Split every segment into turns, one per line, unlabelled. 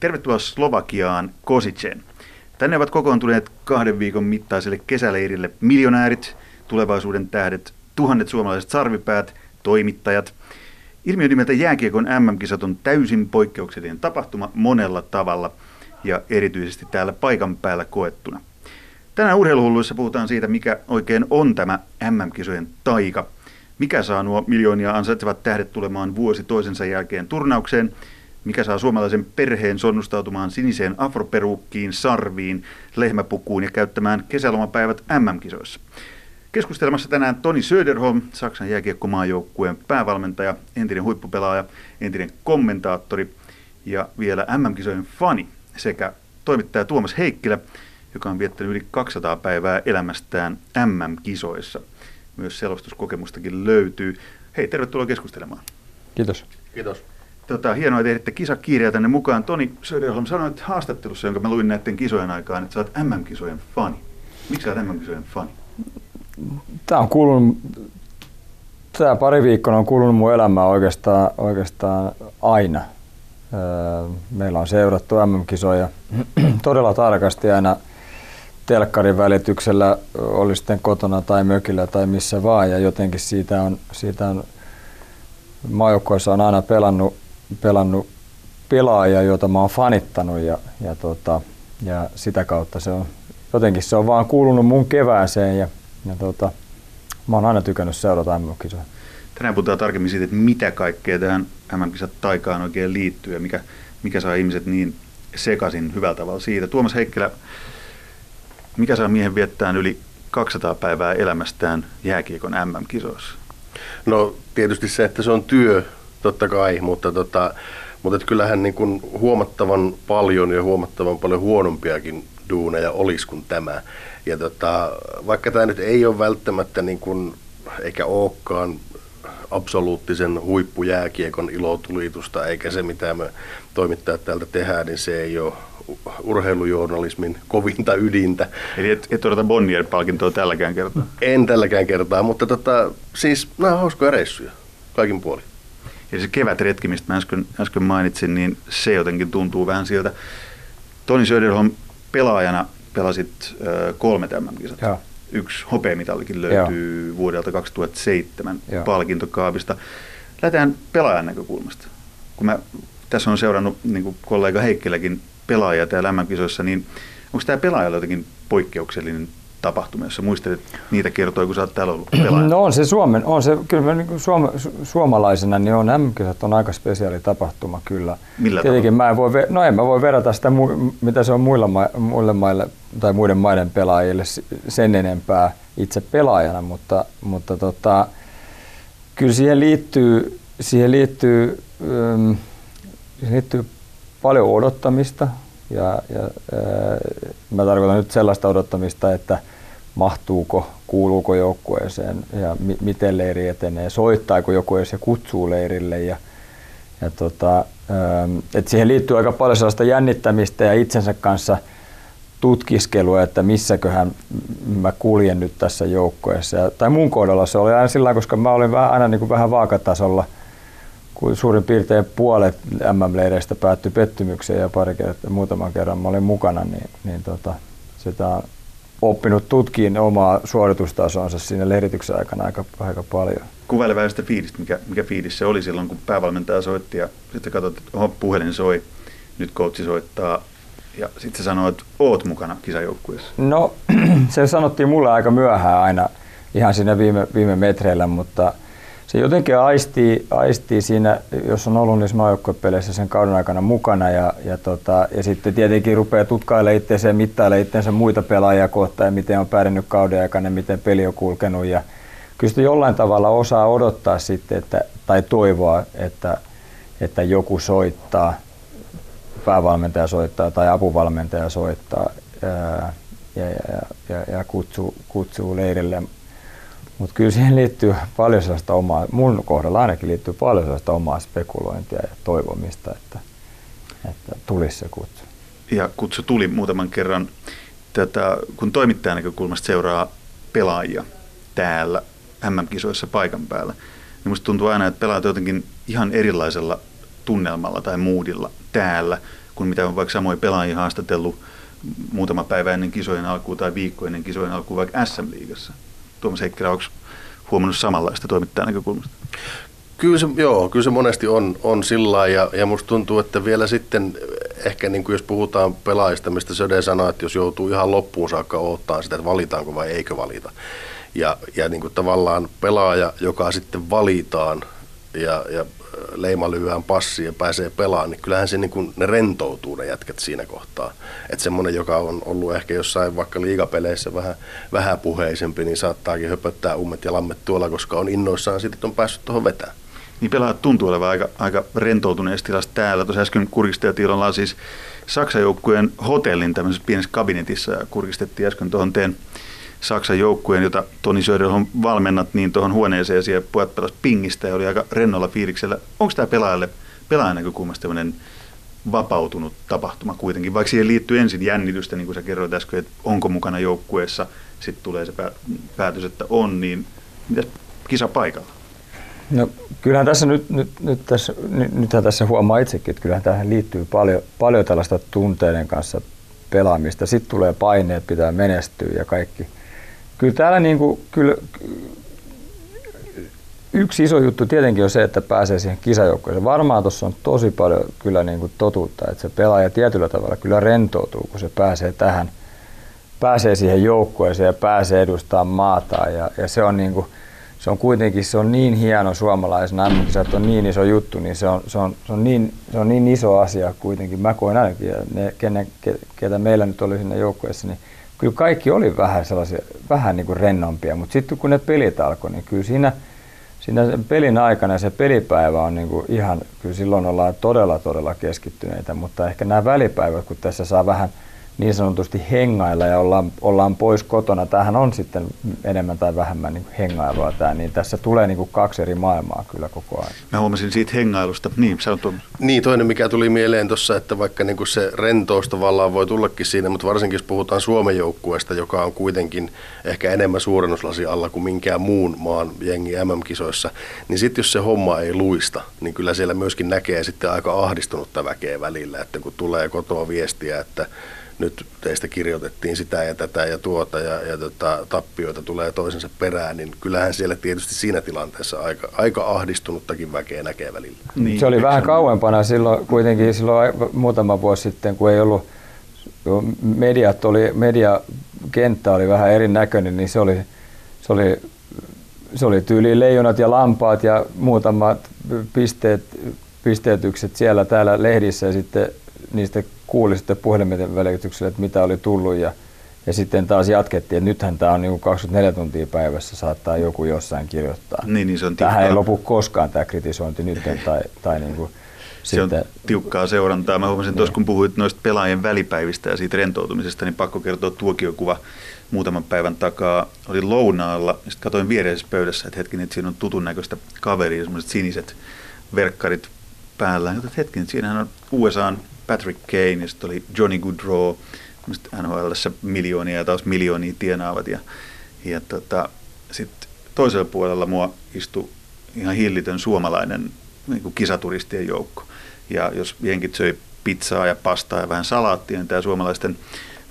Tervetuloa Slovakiaan Kosiceen. Tänne ovat kokoontuneet kahden viikon mittaiselle kesäleirille miljonäärit, tulevaisuuden tähdet, tuhannet suomalaiset sarvipäät, toimittajat. Ilmiö nimeltä jääkiekon MM-kisat on täysin poikkeuksellinen tapahtuma monella tavalla ja erityisesti täällä paikan päällä koettuna. Tänään urheiluhulluissa puhutaan siitä, mikä oikein on tämä MM-kisojen taika. Mikä saa nuo miljoonia ansaitsevat tähdet tulemaan vuosi toisensa jälkeen turnaukseen – mikä saa suomalaisen perheen sonnustautumaan siniseen afroperuukkiin, sarviin, lehmäpukuun ja käyttämään kesälomapäivät MM-kisoissa. Keskustelemassa tänään Toni Söderholm, Saksan jääkiekkomaajoukkueen päävalmentaja, entinen huippupelaaja, entinen kommentaattori ja vielä MM-kisojen fani sekä toimittaja Tuomas Heikkilä, joka on viettänyt yli 200 päivää elämästään MM-kisoissa. Myös selostuskokemustakin löytyy. Hei, tervetuloa keskustelemaan.
Kiitos.
Kiitos. Tota, hienoa, että ehditte kisakirjaa tänne mukaan. Toni Söderholm sanoi että haastattelussa, jonka mä luin näiden kisojen aikaan, että sä oot MM-kisojen fani. Miksi sä oot MM-kisojen fani?
Tämä on kuulunut, tämä pari viikkoa on kuulunut mun elämään oikeastaan, oikeastaan aina. Öö, meillä on seurattu MM-kisoja todella tarkasti aina telkkarin välityksellä, oli sitten kotona tai mökillä tai missä vaan, ja jotenkin siitä on, siitä on maajoukkueessa on aina pelannut pelannut pelaajia, joita mä oon fanittanut ja, ja, tota, ja sitä kautta se on, jotenkin se on vaan kuulunut mun kevääseen ja, ja tota, mä oon aina tykännyt seurata MM-kisoja.
Tänään puhutaan tarkemmin siitä, että mitä kaikkea tähän MM-kisat taikaan oikein liittyy ja mikä, mikä saa ihmiset niin sekaisin hyvällä tavalla siitä. Tuomas Heikkilä, mikä saa miehen viettää yli 200 päivää elämästään jääkiekon MM-kisoissa?
No tietysti se, että se on työ, totta kai, mutta, tota, mutta että kyllähän niin kuin huomattavan paljon ja huomattavan paljon huonompiakin duuneja olisi kuin tämä. Ja tota, vaikka tämä nyt ei ole välttämättä niin kuin, eikä olekaan absoluuttisen huippujääkiekon ilotulitusta, eikä se mitä me toimittajat täältä tehdään, niin se ei ole urheilujournalismin kovinta ydintä.
Eli et, et odota Bonnier-palkintoa tälläkään kertaa?
En tälläkään kertaa, mutta tota, siis nämä on hauskoja reissuja kaikin puolin.
Ja se kevätretki, mistä mä äsken, äsken mainitsin, niin se jotenkin tuntuu vähän sieltä. Toni Söderholm pelaajana pelasit äh, kolme tämän kisat. Ja. Yksi hopeamitallikin löytyy ja. vuodelta 2007 ja. palkintokaapista. Lähdetään pelaajan näkökulmasta. Kun mä tässä on seurannut niin kuin kollega Heikkiläkin pelaajia täällä MM-kisoissa, niin onko tämä pelaajalle jotenkin poikkeuksellinen tapahtuma, jos muistelet niitä kertoja, kun sä oot täällä ollut pelaajana?
No on se Suomen, on se, kyllä niin suoma, suomalaisena niin on mm on aika spesiaali tapahtuma kyllä.
Millä Tietenkin
mä en voi, no en mä voi verrata sitä, mitä se on muilla, muille maille tai muiden maiden pelaajille sen enempää itse pelaajana, mutta, mutta tota, kyllä siihen liittyy, siihen liittyy, ähm, siihen liittyy paljon odottamista, ja, ja ää, mä tarkoitan nyt sellaista odottamista, että mahtuuko, kuuluuko joukkueeseen ja mi- miten leiri etenee, soittaako joku edes ja kutsuu leirille. Ja, ja tota, et siihen liittyy aika paljon sellaista jännittämistä ja itsensä kanssa tutkiskelua, että missäköhän mä kuljen nyt tässä joukkueessa. Tai mun kohdalla se oli aina sillä koska mä olin vähän, aina niin kuin vähän vaakatasolla, kun suurin piirtein puolet MM-leireistä päättyi pettymykseen ja pari kertaa, muutaman kerran mä olin mukana, niin, niin tota, sitä oppinut tutkiin omaa suoritustasonsa siinä lehdityksen aikana aika, aika paljon.
Kuvaile vähän sitä fiilistä, mikä, mikä fiilis se oli silloin, kun päävalmentaja soitti ja sitten katsot, että oho, puhelin soi, nyt coachi soittaa ja sitten se että oot mukana kisajoukkueessa.
No se sanottiin mulle aika myöhään aina ihan siinä viime, viime metreillä, mutta – se jotenkin aistii, aistii siinä, jos on ollut niissä maajoukkuepeleissä sen kauden aikana mukana ja, ja, tota, ja sitten tietenkin rupeaa tutkailemaan itseensä ja mittailemaan itseensä muita pelaajia kohtaan ja miten on pärjännyt kauden aikana, miten peli on kulkenut. Ja kyllä sitä jollain tavalla osaa odottaa sitten, että, tai toivoa, että, että joku soittaa, päävalmentaja soittaa tai apuvalmentaja soittaa ja, ja, ja, ja kutsuu, kutsuu leirille mutta kyllä siihen liittyy paljon sellaista omaa, mun kohdalla ainakin liittyy paljon sellaista omaa spekulointia ja toivomista, että, että tulisi se kutsu.
Ja kutsu tuli muutaman kerran. Tätä, kun toimittajan näkökulmasta seuraa pelaajia täällä MM-kisoissa paikan päällä, niin musta tuntuu aina, että pelaat jotenkin ihan erilaisella tunnelmalla tai moodilla täällä kuin mitä on vaikka samoja pelaajia haastatellut muutama päivä ennen kisojen alkua tai viikko ennen kisojen alkua vaikka SM-liigassa. Tuomas Heikkilä, onko huomannut samanlaista toimittajan näkökulmasta?
Kyllä se, joo, kyllä se monesti on, on sillä ja, ja musta tuntuu, että vielä sitten ehkä niin kuin jos puhutaan pelaajista, mistä Söde sanoi, että jos joutuu ihan loppuun saakka odottaa sitä, että valitaanko vai eikö valita. Ja, ja niin kuin tavallaan pelaaja, joka sitten valitaan ja, ja leima lyöään passi ja pääsee pelaamaan, niin kyllähän se niin kuin, ne rentoutuu ne jätkät siinä kohtaa. Että semmoinen, joka on ollut ehkä jossain vaikka liigapeleissä vähän, vähän puheisempi, niin saattaakin höpöttää ummet ja lammet tuolla, koska on innoissaan siitä, että on päässyt tuohon vetämään.
Niin pelaajat tuntuu olevan aika, aika rentoutuneessa tilassa täällä. Tuossa äsken kurkisteltiin, ollaan siis Saksan joukkueen hotellin tämmöisessä pienessä kabinetissa ja kurkistettiin äsken tuohon teen Saksan joukkueen, jota Toni Söderholm valmennat, niin tuohon huoneeseen siellä pojat pelas pingistä ja oli aika rennolla fiiliksellä. Onko tämä pelaajalle, pelaajan näkökulmasta tämmöinen vapautunut tapahtuma kuitenkin, vaikka siihen liittyy ensin jännitystä, niin kuin sä kerroit äsken, että onko mukana joukkueessa, sitten tulee se päätös, että on, niin mitä kisa paikalla?
No, kyllähän tässä nyt, nyt, nyt tässä, nyt, nythän tässä huomaa itsekin, että kyllähän tähän liittyy paljon, paljon tällaista tunteiden kanssa pelaamista. Sitten tulee paineet, pitää menestyä ja kaikki. Kyllä täällä niin kuin, kyllä, yksi iso juttu tietenkin on se, että pääsee siihen kisajoukkoon. Varmaan tuossa on tosi paljon kyllä niin kuin totuutta, että se pelaaja tietyllä tavalla kyllä rentoutuu, kun se pääsee tähän, pääsee siihen joukkueeseen ja pääsee edustamaan maata. Ja, ja se on niin kuin, se on kuitenkin se on niin hieno suomalaisena mm on niin iso juttu, niin se on, se on, se on, niin, se on niin iso asia kuitenkin. Mä koen ainakin, ja ne, kenen, ketä meillä nyt oli sinne joukkueessa, niin kyllä kaikki oli vähän sellaisia, vähän niin kuin rennompia, mutta sitten kun ne pelit alkoi, niin kyllä siinä, siinä pelin aikana se pelipäivä on niin kuin ihan, kyllä silloin ollaan todella todella keskittyneitä, mutta ehkä nämä välipäivät, kun tässä saa vähän – niin sanotusti hengailla ja ollaan, ollaan pois kotona. Tämähän on sitten enemmän tai vähemmän niin hengailua tämä, niin tässä tulee niin kuin kaksi eri maailmaa kyllä koko ajan.
Mä huomasin siitä hengailusta. Niin, sä
Niin, toinen mikä tuli mieleen tuossa, että vaikka niin kuin se rentous tavallaan voi tullakin siinä, mutta varsinkin jos puhutaan Suomen joukkueesta, joka on kuitenkin ehkä enemmän suurennuslasi alla kuin minkään muun maan jengi MM-kisoissa, niin sitten jos se homma ei luista, niin kyllä siellä myöskin näkee sitten aika ahdistunutta väkeä välillä, että kun tulee kotoa viestiä, että nyt teistä kirjoitettiin sitä ja tätä ja tuota ja, ja tota, tappioita tulee toisensa perään, niin kyllähän siellä tietysti siinä tilanteessa aika, aika ahdistunuttakin väkeä näkee välillä.
Niin, se oli vähän kauempana silloin kuitenkin silloin muutama vuosi sitten, kun ei ollut mediat oli, mediakenttä oli vähän erinäköinen, niin se oli, se oli, se oli tyyli leijonat ja lampaat ja muutamat pisteet, pisteetykset siellä täällä lehdissä ja sitten niistä kuuli sitten puhelimen välityksellä, että mitä oli tullut ja, ja sitten taas jatkettiin, että nythän tämä on niin 24 tuntia päivässä, saattaa joku jossain kirjoittaa.
Niin, niin se on
Tähän ei lopu koskaan tämä kritisointi nyt tai, tai niin kuin
se sitten... on tiukkaa seurantaa. Mä huomasin tuossa, kun puhuit noista pelaajien välipäivistä ja siitä rentoutumisesta, niin pakko kertoa tuokiokuva muutaman päivän takaa. Oli lounaalla, sitten katsoin viereisessä pöydässä, että hetken, että siinä on tutun näköistä kaveria, semmoiset siniset verkkarit päällä. Ja hetken, siinähän on USAn Patrick Kane ja sitten oli Johnny Goodrow, nhl miljoonia ja taas miljoonia tienaavat. Ja, ja tota, sitten toisella puolella mua istui ihan hillitön suomalainen niin kuin kisaturistien joukko. Ja jos jenkit söi pizzaa ja pastaa ja vähän salaattia, niin tämä suomalaisten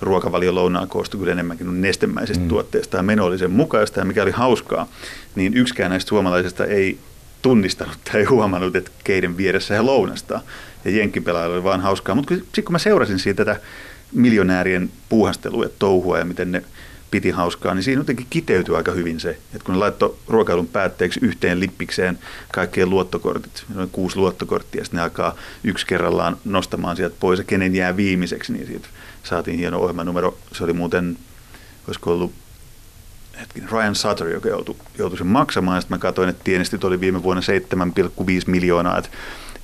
ruokavalio lounaan koostui kyllä enemmänkin nestemäisistä mm. tuotteista ja meno oli sen mukaista ja mikä oli hauskaa, niin yksikään näistä suomalaisista ei tunnistanut tai huomannut, että keiden vieressä he lounastaa. Ja jenkkipelaajilla oli vaan hauskaa. Mutta sitten kun mä seurasin siitä tätä miljonäärien puuhastelua ja touhua ja miten ne piti hauskaa, niin siinä jotenkin kiteytyi aika hyvin se, että kun ne laittoi ruokailun päätteeksi yhteen lippikseen kaikkien luottokortit, noin kuusi luottokorttia, sitten ne alkaa yksi kerrallaan nostamaan sieltä pois ja kenen jää viimeiseksi, niin siitä saatiin hieno ohjelmanumero. Se oli muuten, olisiko ollut hetken, Ryan Sutter, joka joutui, joutui sen maksamaan. Sitten mä katsoin, että tienestit oli viime vuonna 7,5 miljoonaa. Että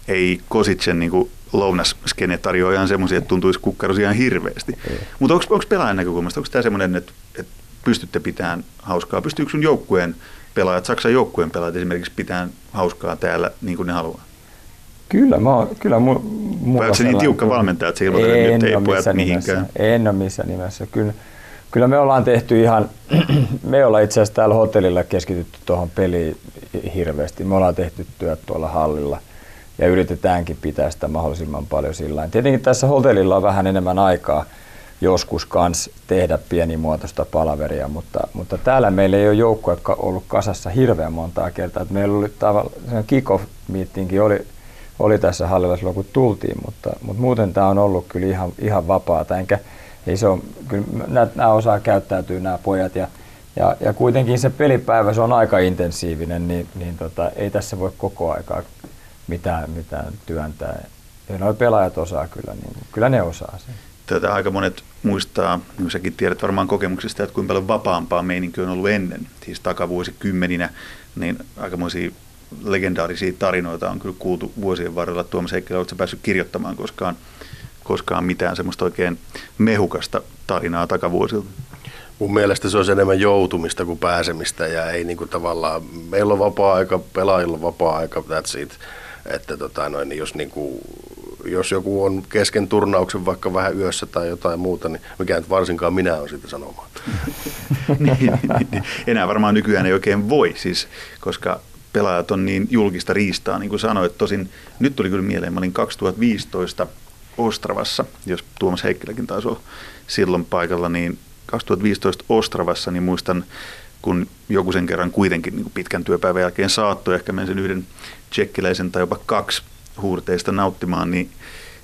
ei Kositsen niin lounasskene tarjoa ihan semmoisia, että tuntuisi kukkarosi ihan hirveästi. Mutta onko pelaajan näkökulmasta, onko tämä semmoinen, että, että pystytte pitämään hauskaa? Pystyykö sun joukkueen pelaajat, Saksan joukkueen pelaajat esimerkiksi pitämään hauskaa täällä niin kuin ne haluaa?
Kyllä, mä oon, kyllä mu,
Vai onko se niin tiukka valmentaja, että se ilmoittaa, että nyt ei pojat mihinkään?
En ole missään nimessä. Kyllä, Kyllä me ollaan tehty ihan, me ollaan itse asiassa täällä hotellilla keskitytty tuohon peliin hirveästi. Me ollaan tehty työt tuolla hallilla ja yritetäänkin pitää sitä mahdollisimman paljon sillä Tietenkin tässä hotellilla on vähän enemmän aikaa joskus kans tehdä pienimuotoista palaveria, mutta, mutta täällä meillä ei ole joukkoja ollut kasassa hirveän montaa kertaa. Meillä oli tavallaan kick-off meetingkin oli, oli tässä hallilla silloin kun tultiin, mutta, mutta muuten tämä on ollut kyllä ihan, ihan vapaata. Enkä, ei se on, kyllä nämä, nämä osaa käyttäytyy nämä pojat ja, ja, ja kuitenkin se pelipäivä se on aika intensiivinen, niin, niin tota, ei tässä voi koko aikaa mitään, mitään työntää. Ja nuo pelaajat osaa kyllä, niin kyllä ne osaa sen.
Tätä aika monet muistaa, niin säkin tiedät varmaan kokemuksista, että kuinka paljon vapaampaa meininki on ollut ennen, siis takavuosikymmeninä, niin aikamoisia legendaarisia tarinoita on kyllä kuultu vuosien varrella. Tuomas Heikkilä, oletko päässyt kirjoittamaan koskaan, koskaan mitään semmoista oikein mehukasta tarinaa takavuosilta?
Mun mielestä se on enemmän joutumista kuin pääsemistä ja ei niinku tavallaan, meillä on vapaa-aika, pelaajilla on vapaa-aika, that's it. Että tota noin, niin jos niinku jos joku on kesken turnauksen vaikka vähän yössä tai jotain muuta, niin mikä nyt varsinkaan minä on siitä sanomaan.
niin, niin, niin. Enää varmaan nykyään ei oikein voi, siis, koska pelaajat on niin julkista riistaa, niin kuin sanoit. Tosin nyt tuli kyllä mieleen, mä olin 2015 Ostravassa, jos Tuomas Heikkiläkin taisi olla silloin paikalla, niin 2015 Ostravassa, niin muistan, kun joku sen kerran kuitenkin niin pitkän työpäivän jälkeen saattoi ehkä mennä sen yhden tsekkiläisen tai jopa kaksi huurteista nauttimaan, niin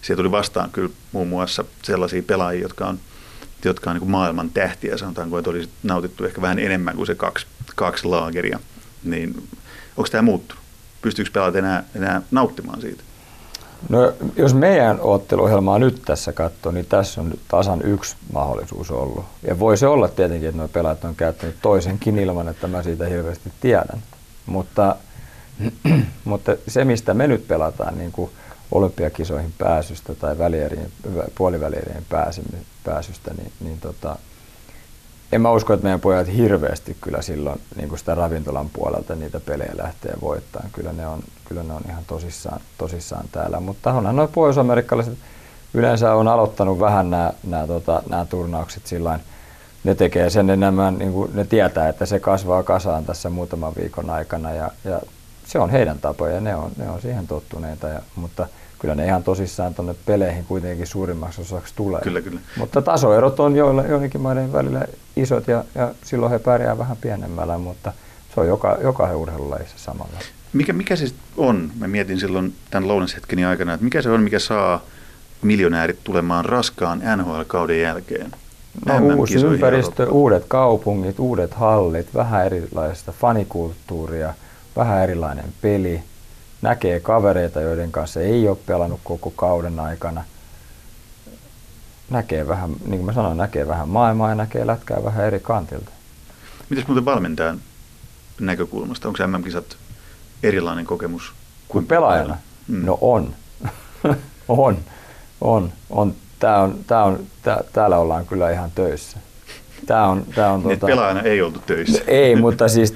siellä tuli vastaan kyllä muun muassa sellaisia pelaajia, jotka on, jotka on niin kuin maailman tähtiä, sanotaanko, että olisi nautittu ehkä vähän enemmän kuin se kaksi, kaksi laageria. Niin onko tämä muuttunut? Pystyykö pelaajat enää, enää nauttimaan siitä?
No, jos meidän otteluohjelmaa nyt tässä katsoo, niin tässä on tasan yksi mahdollisuus ollut. Ja voi se olla tietenkin, että nuo pelaajat on käyttänyt toisenkin ilman, että mä siitä hirveästi tiedän. Mutta Mutta se, mistä me nyt pelataan niin kuin olympiakisoihin pääsystä tai välierien, puolivälierien pääsystä, niin, niin tota, en mä usko, että meidän pojat hirveästi kyllä silloin niin kuin sitä ravintolan puolelta niitä pelejä lähtee voittamaan. Kyllä ne on, kyllä ne on ihan tosissaan, tosissaan täällä. Mutta onhan nuo pohjois-amerikkalaiset yleensä on aloittanut vähän nämä, nämä, tota, nämä turnaukset sillä ne tekee sen enemmän, niin kuin ne tietää, että se kasvaa kasaan tässä muutaman viikon aikana ja, ja se on heidän tapoja ja ne on, ne on siihen tottuneita, ja, mutta kyllä ne ihan tosissaan tuonne peleihin kuitenkin suurimmaksi osaksi tulee.
Kyllä, kyllä.
Mutta tasoerot on joilla, joidenkin maiden välillä isot ja, ja silloin he pärjää vähän pienemmällä, mutta se on joka, joka urheilulajissa samalla.
Mikä, mikä se on? Mä mietin silloin tämän lounashetkeni aikana, että mikä se on, mikä saa miljonäärit tulemaan raskaan NHL-kauden jälkeen?
No, uusi ympäristö, uudet kaupungit, uudet hallit, vähän erilaista fanikulttuuria – vähän erilainen peli, näkee kavereita, joiden kanssa ei ole pelannut koko kauden aikana, näkee vähän, niin kuin mä sanoin, näkee vähän maailmaa ja näkee lätkää vähän eri kantilta.
Mitäs muuten valmentajan näkökulmasta? Onko MM-kisat erilainen kokemus kuin,
pelaajana? Mm. No on. on. On. on. Tää on, tää on, tää, täällä ollaan kyllä ihan töissä.
Tää on, tää on, tuota, pelaajana ei oltu töissä.
Ei, mutta siis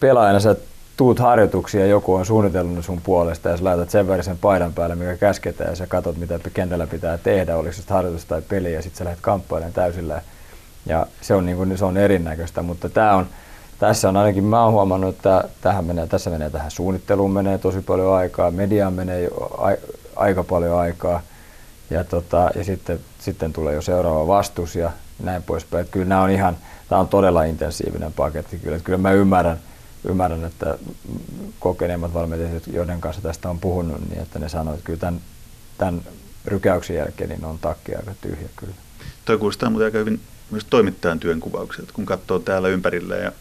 pelaajana sä tuut harjoituksia ja joku on suunnitellut sun puolesta ja sä laitat sen verran paidan päälle, mikä käsketään ja sä katsot, mitä kentällä pitää tehdä, oliko se harjoitus tai peli ja sitten sä lähdet kamppailemaan täysillä. Ja se on, niin kuin, se on erinäköistä, mutta tää on, tässä on ainakin, mä oon huomannut, että tähän menee, tässä menee tähän suunnitteluun menee tosi paljon aikaa, mediaan menee a, aika paljon aikaa ja, tota, ja sitten, sitten tulee jo seuraava vastus ja näin poispäin. Että kyllä nämä on ihan, tämä on todella intensiivinen paketti kyllä. Että kyllä mä ymmärrän, ymmärrän, että kokeneemmat valmentajat, joiden kanssa tästä on puhunut, niin että ne sanoivat, että kyllä tämän, tämän rykäyksen jälkeen niin on takki aika tyhjä kyllä.
Toi kuulostaa muuten aika hyvin myös toimittajan työn kuvaukset, kun katsoo täällä ympärillä ja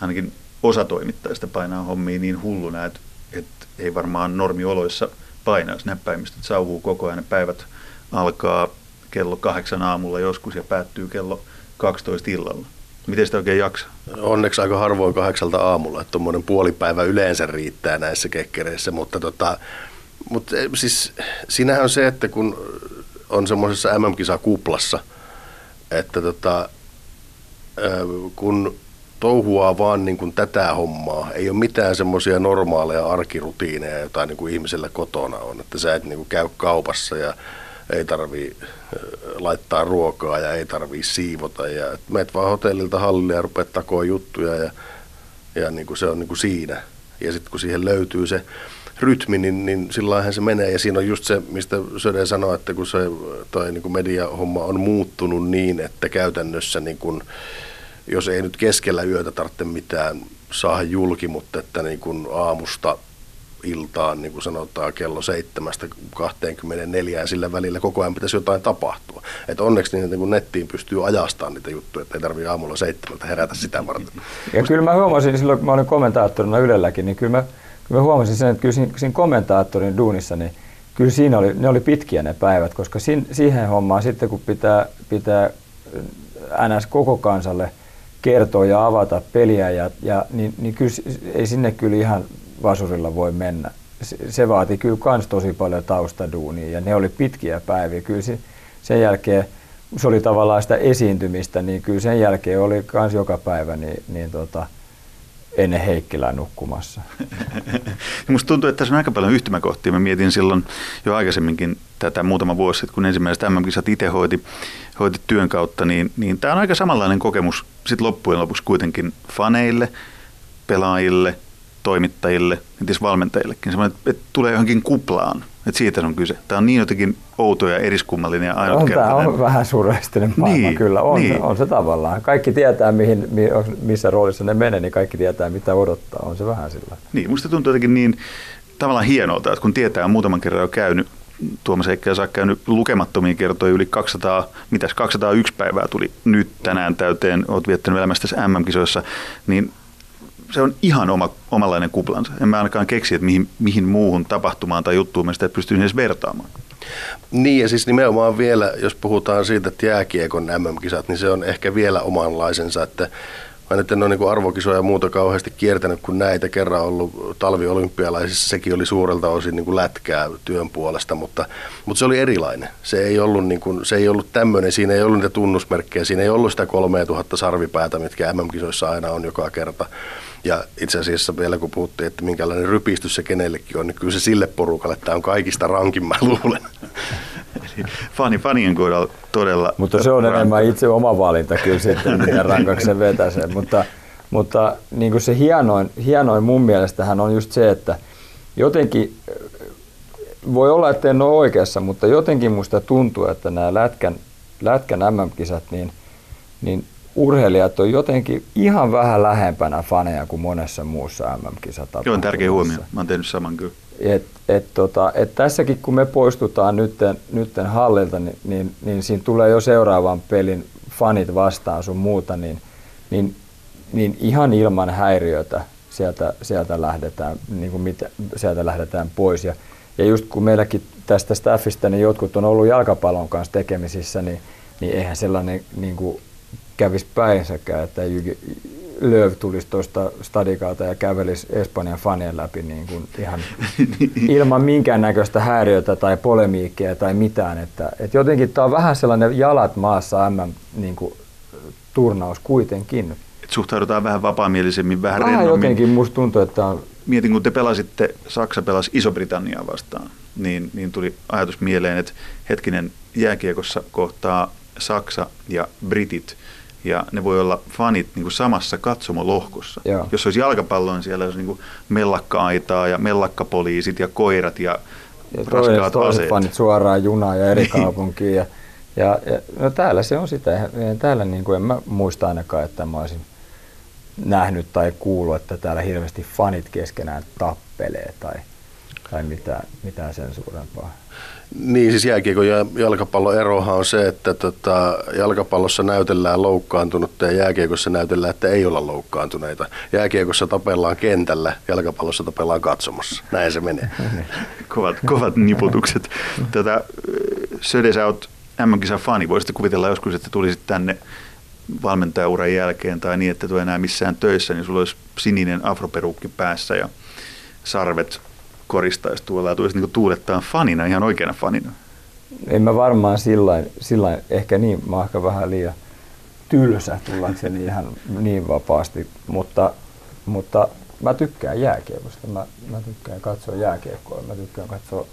ainakin osa toimittajista painaa hommia niin hulluna, että, että ei varmaan normioloissa painaisi näppäimistöt sauvuu koko ajan. Päivät alkaa kello kahdeksan aamulla joskus ja päättyy kello 12 illalla. Miten sitä oikein jaksaa?
Onneksi aika harvoin kahdeksalta aamulla, että tuommoinen puolipäivä yleensä riittää näissä kekkereissä, mutta tota, mutta eh, siis siinähän on se, että kun on semmoisessa MM-kisakuplassa, että tota, kun touhuaa vaan niin kuin tätä hommaa, ei ole mitään semmoisia normaaleja arkirutiineja, joita niin kuin ihmisellä kotona on, että sä et niin kuin käy kaupassa ja ei tarvii laittaa ruokaa ja ei tarvii siivota. Ja meet vaan hotellilta hallille ja rupeat takoa juttuja ja, ja niin kuin se on niin kuin siinä. Ja sitten kun siihen löytyy se rytmi, niin, niin silloinhan se menee. Ja siinä on just se, mistä Söde sanoi, että kun se toi niin kuin mediahomma on muuttunut niin, että käytännössä niin kuin, jos ei nyt keskellä yötä tarvitse mitään saada julki, mutta että niin kuin aamusta iltaan, niin kuin sanotaan, kello 7-24 ja sillä välillä koko ajan pitäisi jotain tapahtua. Et onneksi niin, niin nettiin pystyy ajastamaan niitä juttuja, että ei tarvitse aamulla seitsemältä herätä sitä varten.
Ja kyllä mä huomasin silloin, kun mä olin kommentaattorina Ylelläkin, niin kyllä mä, kyllä mä huomasin sen, että kyllä siinä, siinä kommentaattorin duunissa, niin kyllä siinä oli, ne oli pitkiä ne päivät, koska sin, siihen hommaan sitten kun pitää, pitää NS koko kansalle kertoa ja avata peliä, ja, ja, niin, niin kyllä ei sinne kyllä ihan vasurilla voi mennä. Se vaati kyllä myös tosi paljon taustaduunia ja ne oli pitkiä päiviä. Kyllä se, sen jälkeen, se oli tavallaan sitä esiintymistä, niin kyllä sen jälkeen oli myös joka päivä niin, niin tota, ennen Heikkilää nukkumassa.
Musta tuntuu, että tässä on aika paljon yhtymäkohtia. Mä mietin silloin jo aikaisemminkin tätä muutama vuosi sitten, kun ensimmäiset MM-kisat itse hoiti, hoiti työn kautta, niin, niin tämä on aika samanlainen kokemus sit loppujen lopuksi kuitenkin faneille, pelaajille – toimittajille, entis valmentajillekin, semmoinen, että tulee johonkin kuplaan. Että siitä on kyse. Tämä on niin jotenkin outo ja eriskummallinen ja
ainutkertainen. On, tämä on vähän surreistinen maailma niin, kyllä. On, niin. on se tavallaan. Kaikki tietää, mihin, missä roolissa ne menee, niin kaikki tietää, mitä odottaa. On se vähän sillä.
Niin, musta tuntuu jotenkin niin tavallaan hienolta, että kun tietää, on muutaman kerran jo käynyt Tuomas Eikkä saa käynyt lukemattomia kertoja, yli 200, mitäs 201 päivää tuli nyt tänään täyteen, olet viettänyt elämästä MM-kisoissa, niin se on ihan oma, omanlainen kuplansa. En mä ainakaan keksi, että mihin, mihin muuhun tapahtumaan tai juttuun mä sitä pystyn edes vertaamaan.
Niin ja siis nimenomaan vielä, jos puhutaan siitä, että jääkiekon MM-kisat, niin se on ehkä vielä omanlaisensa, että Mä nyt en ole niin arvokisoja ja muuta kauheasti kiertänyt kuin näitä. Kerran ollut talviolympialaisissa, sekin oli suurelta osin niin kuin lätkää työn puolesta, mutta, mutta se oli erilainen. Se ei ollut, niin kuin, se ei ollut tämmöinen, siinä ei ollut niitä tunnusmerkkejä, siinä ei ollut sitä 3000 sarvipäätä, mitkä MM-kisoissa aina on joka kerta. Ja itse asiassa vielä kun puhuttiin, että minkälainen rypistys se kenellekin on, niin kyllä se sille porukalle tämä on kaikista rankin, mä luulen.
Fani, fanien kohdalla todella
Mutta se on rankka. enemmän itse oma valinta kyllä sitten, miten rankaksi se vetäsee. Mutta, mutta niin kuin se hienoin, hienoin mun mielestähän on just se, että jotenkin voi olla, että en ole oikeassa, mutta jotenkin musta tuntuu, että nämä Lätkän, Lätkän MM-kisat, niin, niin urheilijat on jotenkin ihan vähän lähempänä faneja kuin monessa muussa MM-kisatapahtumassa.
Joo, on tärkeä huomio. Mä oon tehnyt saman kyllä.
Et, et tota, et tässäkin kun me poistutaan nytten, nytten hallilta, niin, niin, niin siinä tulee jo seuraavan pelin fanit vastaan sun muuta, niin, niin, niin ihan ilman häiriötä sieltä, sieltä, lähdetään, niin kuin mitä, sieltä lähdetään pois. Ja, ja just kun meilläkin tästä staffista, niin jotkut on ollut jalkapallon kanssa tekemisissä, niin, niin eihän sellainen niin kuin kävisi päinsäkään, että Lööv tulisi tuosta stadikalta ja kävelisi Espanjan fanien läpi niin kuin ihan ilman minkäännäköistä häiriötä tai polemiikkia tai mitään. Että, että jotenkin tämä on vähän sellainen jalat maassa MM niin kuin, turnaus kuitenkin.
Et suhtaudutaan vähän vapaamielisemmin, vähän,
vähän
rennommin.
jotenkin musta tuntuu, että on...
Mietin, kun te pelasitte, Saksa pelasi Iso-Britanniaa vastaan, niin, niin tuli ajatus mieleen, että hetkinen jääkiekossa kohtaa Saksa ja Britit – ja ne voi olla fanit niin kuin samassa katsomolohkossa. Joo. Jos olisi jalkapallo, niin siellä olisi niin kuin mellakka-aitaa ja mellakkapoliisit ja koirat ja, ja raskaat toiset aseet.
fanit suoraan junaa ja eri niin. kaupunkiin. Ja, ja, ja, no täällä se on sitä. Täällä niin kuin en mä muista ainakaan, että mä olisin nähnyt tai kuullut, että täällä hirveästi fanit keskenään tappelee tai, tai mitään, mitään sen suurempaa.
Niin, siis jääkiekon ja jalkapallon erohan on se, että tota, jalkapallossa näytellään loukkaantunutta ja jääkiekossa näytellään, että ei olla loukkaantuneita. Jääkiekossa tapellaan kentällä, jalkapallossa tapellaan katsomassa. Näin se menee.
kovat, kovat niputukset. Tätä, Söde, sä oot MM-kisan fani. Voisitte kuvitella joskus, että tulisit tänne valmentajauran jälkeen tai niin, että et ole enää missään töissä, niin sulla olisi sininen afroperukki päässä ja sarvet koristaisi tuolla ja tulisi niin tuulettaan fanina, ihan oikeana fanina?
En mä varmaan sillä ehkä niin, mä ehkä vähän liian tylsä tullakseni ihan niin vapaasti, mutta, mutta mä tykkään jääkiekosta. Mä, mä tykkään katsoa jääkiekkoa, mä tykkään katsoa,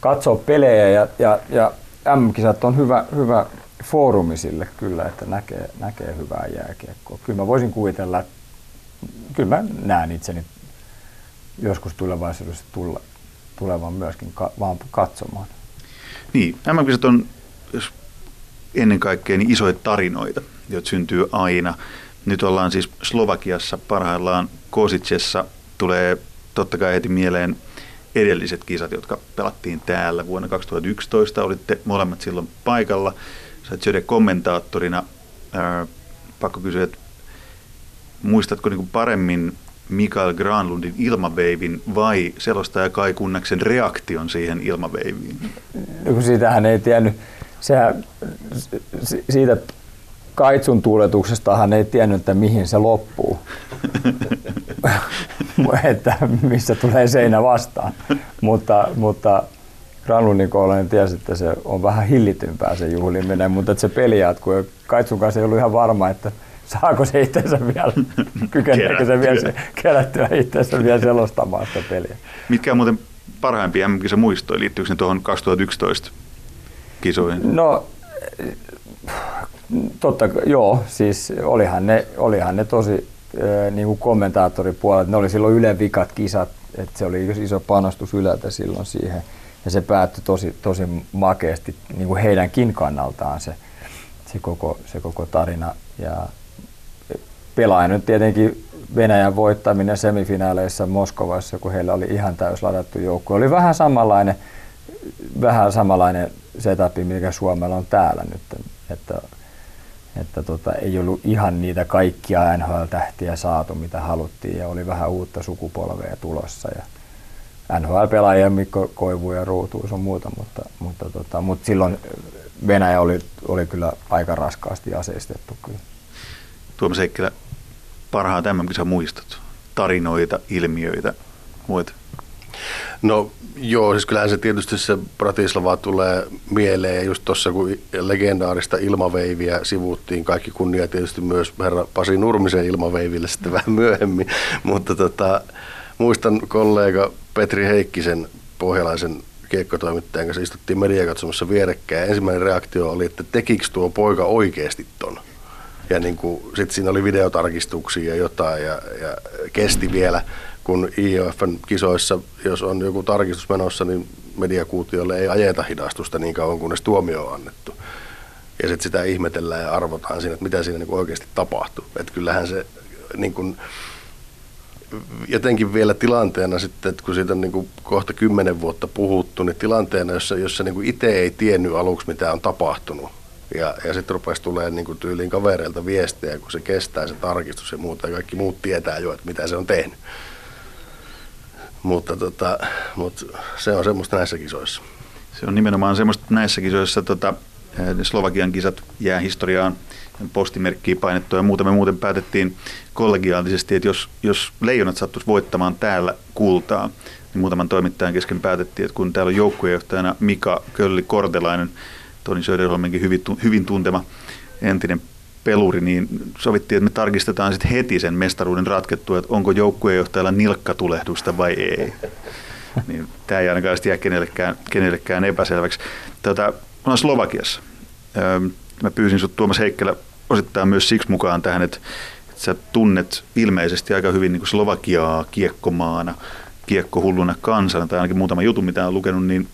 katsoa pelejä ja, ja, ja M-kisat on hyvä, hyvä foorumi sille kyllä, että näkee, näkee hyvää jääkiekkoa. Kyllä mä voisin kuvitella, että kyllä mä näen itseni joskus tulla, tulevan myöskin ka- vaan katsomaan.
Niin, MM-kisat on jos ennen kaikkea niin isoja tarinoita, joita syntyy aina. Nyt ollaan siis Slovakiassa parhaillaan Kosicessa. Tulee totta kai heti mieleen edelliset kisat, jotka pelattiin täällä vuonna 2011. Olitte molemmat silloin paikalla. Sä olet kommentaattorina. Ää, pakko kysyä, että muistatko niin paremmin Mikael Granlundin ilmaveivin vai selostaja Kai Kunnaksen reaktion siihen ilmaveiviin?
No, kun siitähän ei tiennyt, sehän, siitä kaitsun tuuletuksestahan ei tiennyt, että mihin se loppuu. että missä tulee seinä vastaan. mutta, mutta Granlundin kohdalla tiesi, että se on vähän hillitympää se juhliminen, mutta että se peli jatkuu. Kaitsun kanssa ei ollut ihan varma, että saako se itsensä vielä, kykeneekö se vielä kerättyä itsensä vielä selostamaan sitä peliä.
Mitkä on muuten parhaimpia mm muistoja? Liittyykö ne tuohon 2011 kisoihin?
No, totta, joo, siis olihan ne, olihan ne tosi niin kuin kommentaattoripuolet, ne oli silloin Ylen vikat kisat, että se oli iso panostus Yleltä silloin siihen. Ja se päättyi tosi, tosi makeasti niin kuin heidänkin kannaltaan se, se, koko, se koko tarina. Ja pelaaja nyt tietenkin Venäjän voittaminen semifinaaleissa Moskovassa, kun heillä oli ihan täys ladattu joukko. Oli vähän samanlainen, vähän samanlainen setup, mikä Suomella on täällä nyt. Että, että tota, ei ollut ihan niitä kaikkia NHL-tähtiä saatu, mitä haluttiin, ja oli vähän uutta sukupolvea tulossa. Ja NHL-pelaajia, Mikko Koivu ja Ruutuus on muuta, mutta, mutta, tota, mutta silloin Venäjä oli, oli kyllä aika raskaasti aseistettu kyllä.
Tuomas Heikkilä, parhaat MM-kisan muistot? Tarinoita, ilmiöitä, muita?
No joo, siis kyllähän se tietysti se Bratislava tulee mieleen just tuossa, kun legendaarista ilmaveiviä sivuuttiin. Kaikki kunnia tietysti myös herra Pasi Nurmisen ilmaveiville sitten vähän myöhemmin. Mutta tota, muistan kollega Petri Heikkisen pohjalaisen kiekkotoimittajan kanssa istuttiin mediakatsomassa vierekkäin. Ensimmäinen reaktio oli, että tekikö tuo poika oikeasti ton? Ja niin sitten siinä oli videotarkistuksia ja jotain ja, ja kesti vielä, kun IOFn kisoissa, jos on joku tarkistus menossa, niin mediakuutiolle ei ajeta hidastusta niin kauan, kunnes tuomio on annettu. Ja sitten sitä ihmetellään ja arvotaan siinä, että mitä siinä niin oikeasti tapahtuu. Että kyllähän se niin kuin, jotenkin vielä tilanteena sitten, että kun siitä on niin kuin kohta kymmenen vuotta puhuttu, niin tilanteena, jossa, jossa niin itse ei tiennyt aluksi, mitä on tapahtunut, ja, ja sitten rupesi tulee niin tyyliin kavereilta viestejä, kun se kestää se tarkistus ja muuta, ja kaikki muut tietää jo, että mitä se on tehnyt. Mutta, tota, mutta se on semmoista näissä kisoissa.
Se on nimenomaan semmoista näissä kisoissa, tota, Slovakian kisat jää historiaan, postimerkkiä painettua ja muuta. Me muuten päätettiin kollegiaalisesti, että jos, jos leijonat sattuisi voittamaan täällä kultaa, niin muutaman toimittajan kesken päätettiin, että kun täällä on joukkuejohtajana Mika Kölli-Kortelainen, Toni Söderholmenkin hyvin, hyvin tuntema entinen peluri, niin sovittiin, että me tarkistetaan sitten heti sen mestaruuden ratkettua, että onko joukkueenjohtajalla nilkkatulehdusta vai ei. Niin, tämä ei ainakaan jää kenellekään, kenellekään epäselväksi. Tota, me ollaan Slovakiassa. Mä pyysin sinut Tuomas Heikkelä osittain myös siksi mukaan tähän, että, että sä tunnet ilmeisesti aika hyvin niin Slovakiaa kiekkomaana, kiekkohulluna kansana, tai ainakin muutama jutun, mitä olen lukenut, niin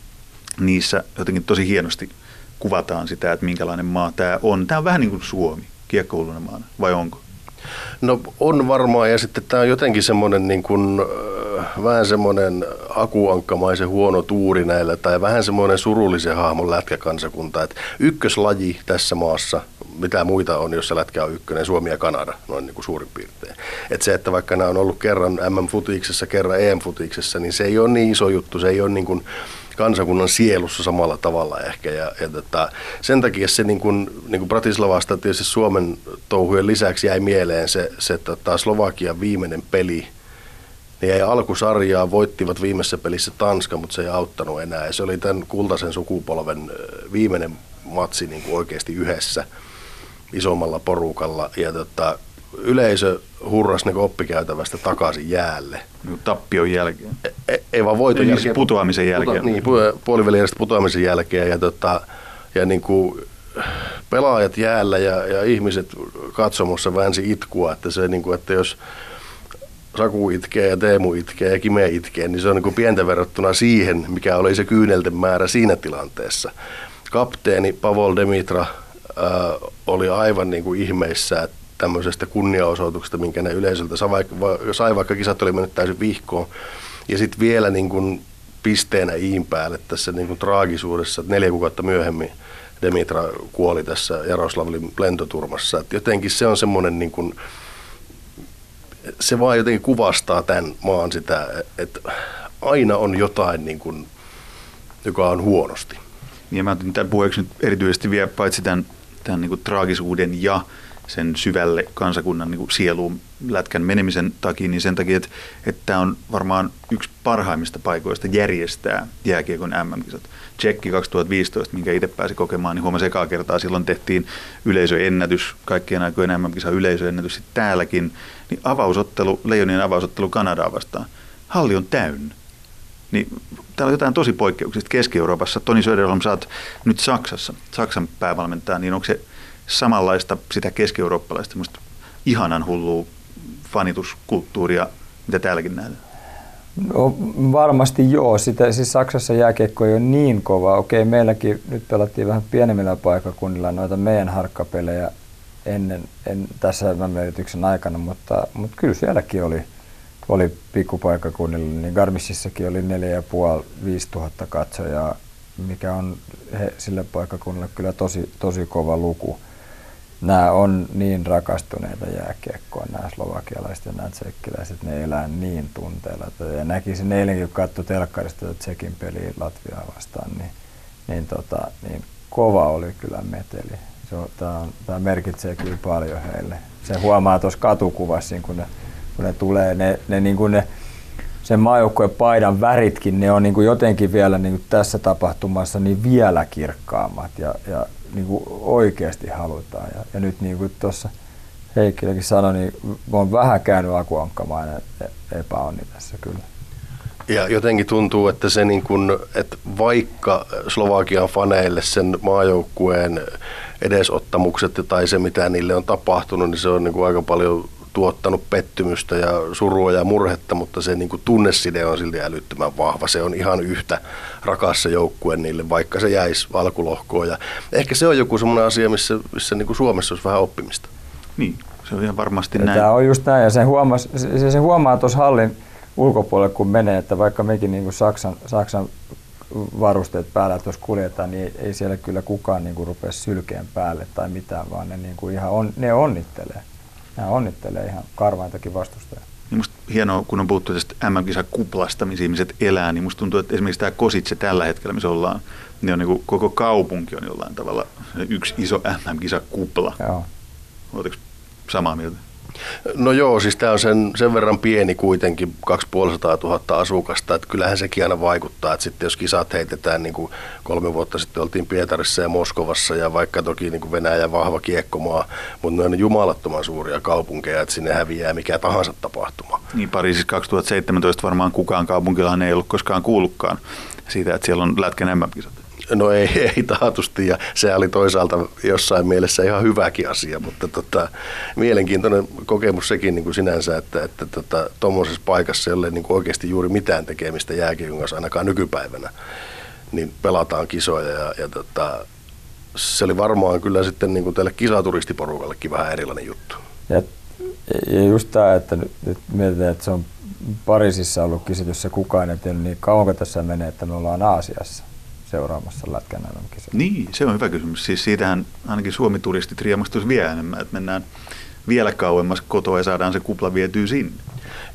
niissä jotenkin tosi hienosti – kuvataan sitä, että minkälainen maa tämä on. Tämä on vähän niin kuin Suomi, kiekkoulunen maana, vai onko?
No on varmaan, ja sitten tämä on jotenkin semmoinen niin kuin, äh, vähän semmoinen akuankkamaisen huono tuuri näillä, tai vähän semmoinen surullisen hahmon lätkäkansakunta, että ykköslaji tässä maassa, mitä muita on, jos se lätkä on ykkönen, Suomi ja Kanada, noin niin kuin suurin piirtein. Että se, että vaikka nämä on ollut kerran MM-futiksessa, kerran EM-futiksessa, niin se ei ole niin iso juttu, se ei ole niin kuin, kansakunnan sielussa samalla tavalla ehkä. Ja, ja tota, sen takia se niin kuin, niin kuin Bratislavasta tietysti Suomen touhujen lisäksi jäi mieleen se, se tota, Slovakian viimeinen peli. Ne jäi alkusarjaa, voittivat viimeisessä pelissä Tanska, mutta se ei auttanut enää. Ja se oli tämän kultaisen sukupolven viimeinen matsi niin kuin oikeasti yhdessä isommalla porukalla. Ja tota, yleisö hurras ne oppikäytävästä takaisin jäälle.
Niin tappion jälkeen.
E, e, ei vaan voiton
niin,
jälkeen.
Putoamisen jälkeen.
Puto, niin, puolivälierästä putoamisen jälkeen. Ja, tota, ja niin kuin pelaajat jäällä ja, ja ihmiset katsomossa väänsi itkua, että, se, niin kuin, että jos Saku itkee ja Teemu itkee ja Kime itkee, niin se on niin kuin pientä verrattuna siihen, mikä oli se kyynelten määrä siinä tilanteessa. Kapteeni Pavol Demitra äh, oli aivan niin kuin ihmeissä tämmöisestä kunniaosoituksesta, minkä ne yleisöltä sai, sai, vaikka kisat oli mennyt täysin vihkoon. Ja sitten vielä niin kuin pisteenä iin päälle tässä niin kuin traagisuudessa, että neljä kuukautta myöhemmin Demitra kuoli tässä Jaroslavlin lentoturmassa. Et jotenkin se on semmoinen, niin kuin, se vaan jotenkin kuvastaa tämän maan sitä, että aina on jotain, niin kuin, joka on huonosti.
Ja mä otin tämän puheeksi nyt erityisesti vielä paitsi tämän, tämän niin traagisuuden ja sen syvälle kansakunnan niin kuin sieluun lätkän menemisen takia, niin sen takia, että, että tämä on varmaan yksi parhaimmista paikoista järjestää jääkiekon MM-kisat. Tsekki 2015, minkä itse pääsi kokemaan, niin huomasi ekaa kertaa, silloin tehtiin yleisöennätys, kaikkien aikojen MM-kisa yleisöennätys, sitten täälläkin, niin avausottelu, Leijonien avausottelu Kanadaa vastaan, halli on täynnä. Niin täällä on jotain tosi poikkeuksista Keski-Euroopassa. Toni Söderholm, sä oot nyt Saksassa, Saksan päävalmentaja, niin onko se samanlaista sitä keski-eurooppalaista ihanan hullua fanituskulttuuria, mitä täälläkin nähdään?
No, varmasti joo. Sitä, siis Saksassa jääkiekko ei ole niin kova. Okei, meilläkin nyt pelattiin vähän pienemmillä paikakunnilla noita meidän harkkapelejä ennen, en, tässä yrityksen aikana, mutta, mutta kyllä sielläkin oli, oli pikkupaikakunnilla. Niin Garmississakin oli 4500 tuhatta katsojaa, mikä on he, sille paikakunnalle kyllä tosi, tosi kova luku nämä on niin rakastuneita jääkiekkoa, nämä slovakialaiset ja nämä tsekkiläiset, ne elää niin tunteella. Ja näkisin eilenkin, kun katsoi telkkarista Tsekin peliä Latviaa vastaan, niin, niin, tota, niin kova oli kyllä meteli. Tämä, merkitsee kyllä paljon heille. Se huomaa tuossa katukuvassa, kun ne, kun ne tulee, ne, ne, niin kuin ne sen maajoukkueen paidan väritkin, ne on niin kuin jotenkin vielä niin kuin tässä tapahtumassa niin vielä kirkkaammat ja, ja niin kuin oikeasti halutaan. Ja, ja nyt niin kuin tuossa Heikkilläkin sanoi, niin on vähän käynyt akuankkamainen epäonni tässä kyllä.
Ja jotenkin tuntuu, että se niin kuin, että vaikka Slovakian faneille sen maajoukkueen edesottamukset tai se mitä niille on tapahtunut, niin se on niin kuin aika paljon tuottanut pettymystä ja surua ja murhetta, mutta se niin kuin tunneside on silti älyttömän vahva. Se on ihan yhtä rakas se joukkue niille, vaikka se jäisi alkulohkoon. Ja ehkä se on joku semmoinen asia, missä, missä niin kuin Suomessa olisi vähän oppimista.
Niin, se on ihan varmasti ja näin.
Tämä on just näin, ja se, huomas, se, se huomaa tuossa hallin ulkopuolelle, kun menee, että vaikka mekin niin kuin Saksan, Saksan varusteet päällä tuossa kuljetaan, niin ei siellä kyllä kukaan niin kuin rupea sylkeen päälle tai mitään, vaan ne, niin kuin ihan on, ne onnittelee nämä onnittelee ihan karvaintakin vastustajia.
Niin musta hienoa, kun on puhuttu tästä MM-kisa kuplasta, missä ihmiset elää, niin musta tuntuu, että esimerkiksi tämä Kositse tällä hetkellä, missä ollaan, niin on niin kuin, koko kaupunki on jollain tavalla yksi iso MM-kisa kupla. Joo. Oletteko samaa mieltä?
No joo, siis tämä on sen, sen verran pieni kuitenkin, 250 000 asukasta, että kyllähän sekin aina vaikuttaa, että sitten jos kisat heitetään, niin kuin kolme vuotta sitten oltiin Pietarissa ja Moskovassa ja vaikka toki niin kuin Venäjä vahva kiekkomaa, mutta ne on jumalattoman suuria kaupunkeja, että sinne häviää mikä tahansa tapahtuma.
Niin Pariisissa 2017 varmaan kukaan kaupunkilahan ei ollut koskaan kuullutkaan siitä, että siellä on lätkän MM-kisat.
No ei, ei taatusti ja se oli toisaalta jossain mielessä ihan hyväkin asia, mutta tota, mielenkiintoinen kokemus sekin niin kuin sinänsä, että, että tuommoisessa tota, paikassa ei ole niin kuin oikeasti juuri mitään tekemistä jääkiekon kanssa ainakaan nykypäivänä, niin pelataan kisoja ja, ja tota, se oli varmaan kyllä sitten niin kuin tälle kisaturistiporukallekin vähän erilainen juttu.
Ja, ja just tämä, että nyt, nyt mietitään, että se on Pariisissa ollut kisitys kukaan ei niin kauanko tässä menee, että me ollaan Aasiassa seuraamassa Lätkän
Niin, se on hyvä kysymys. Siis siitähän ainakin Suomi-turistit riemastuisi vielä enemmän, että mennään vielä kauemmas kotoa ja saadaan se kupla vietyä sinne.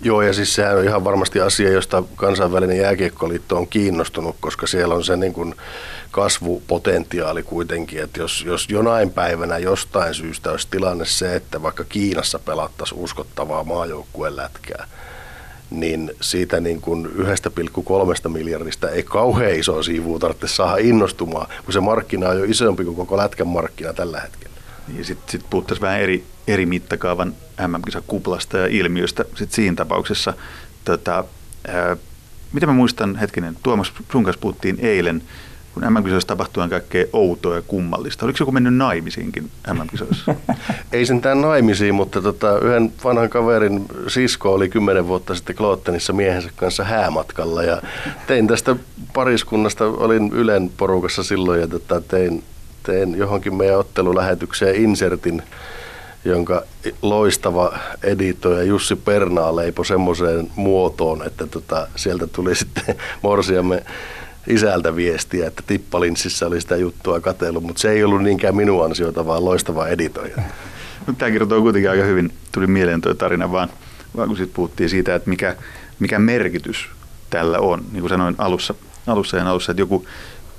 Joo, ja siis sehän on ihan varmasti asia, josta kansainvälinen jääkiekkoliitto on kiinnostunut, koska siellä on se niin kuin kasvupotentiaali kuitenkin, että jos, jos jonain päivänä jostain syystä olisi tilanne se, että vaikka Kiinassa pelattaisiin uskottavaa maajoukkueen lätkää, niin siitä niin kuin 1,3 miljardista ei kauhean iso siivua tarvitse saada innostumaan, kun se markkina on jo isompi kuin koko lätkän markkina tällä hetkellä.
Niin sitten sit puhuttaisiin vähän eri, eri mittakaavan MM-kisakuplasta ja ilmiöstä sit siinä tapauksessa. Tota, ää, mitä mä muistan hetkinen, Tuomas, sun kanssa puhuttiin eilen kun MM-kisoissa tapahtuu kaikkea outoa ja kummallista. Oliko joku mennyt naimisiinkin MM-kisoissa?
Ei sentään naimisiin, mutta tota, yhden vanhan kaverin sisko oli kymmenen vuotta sitten Kloottenissa miehensä kanssa häämatkalla ja tein tästä pariskunnasta, olin Ylen porukassa silloin ja tota, tein, tein johonkin meidän ottelulähetykseen insertin jonka loistava editoija Jussi Pernaa leipoi semmoiseen muotoon, että tota, sieltä tuli sitten morsiamme isältä viestiä, että tippalinssissä oli sitä juttua katsellut, mutta se ei ollut niinkään minun ansiota, vaan loistava editoija.
Tämä kertoo kuitenkin aika hyvin, tuli mieleen tuo tarina, vaan, vaan kun sitten puhuttiin siitä, että mikä, mikä merkitys tällä on. Niin kuin sanoin alussa, alussa ja alussa, että joku